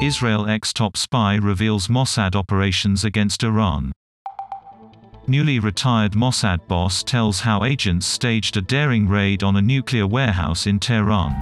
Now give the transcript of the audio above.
Israel ex-top spy reveals Mossad operations against Iran. Newly retired Mossad boss tells how agents staged a daring raid on a nuclear warehouse in Tehran.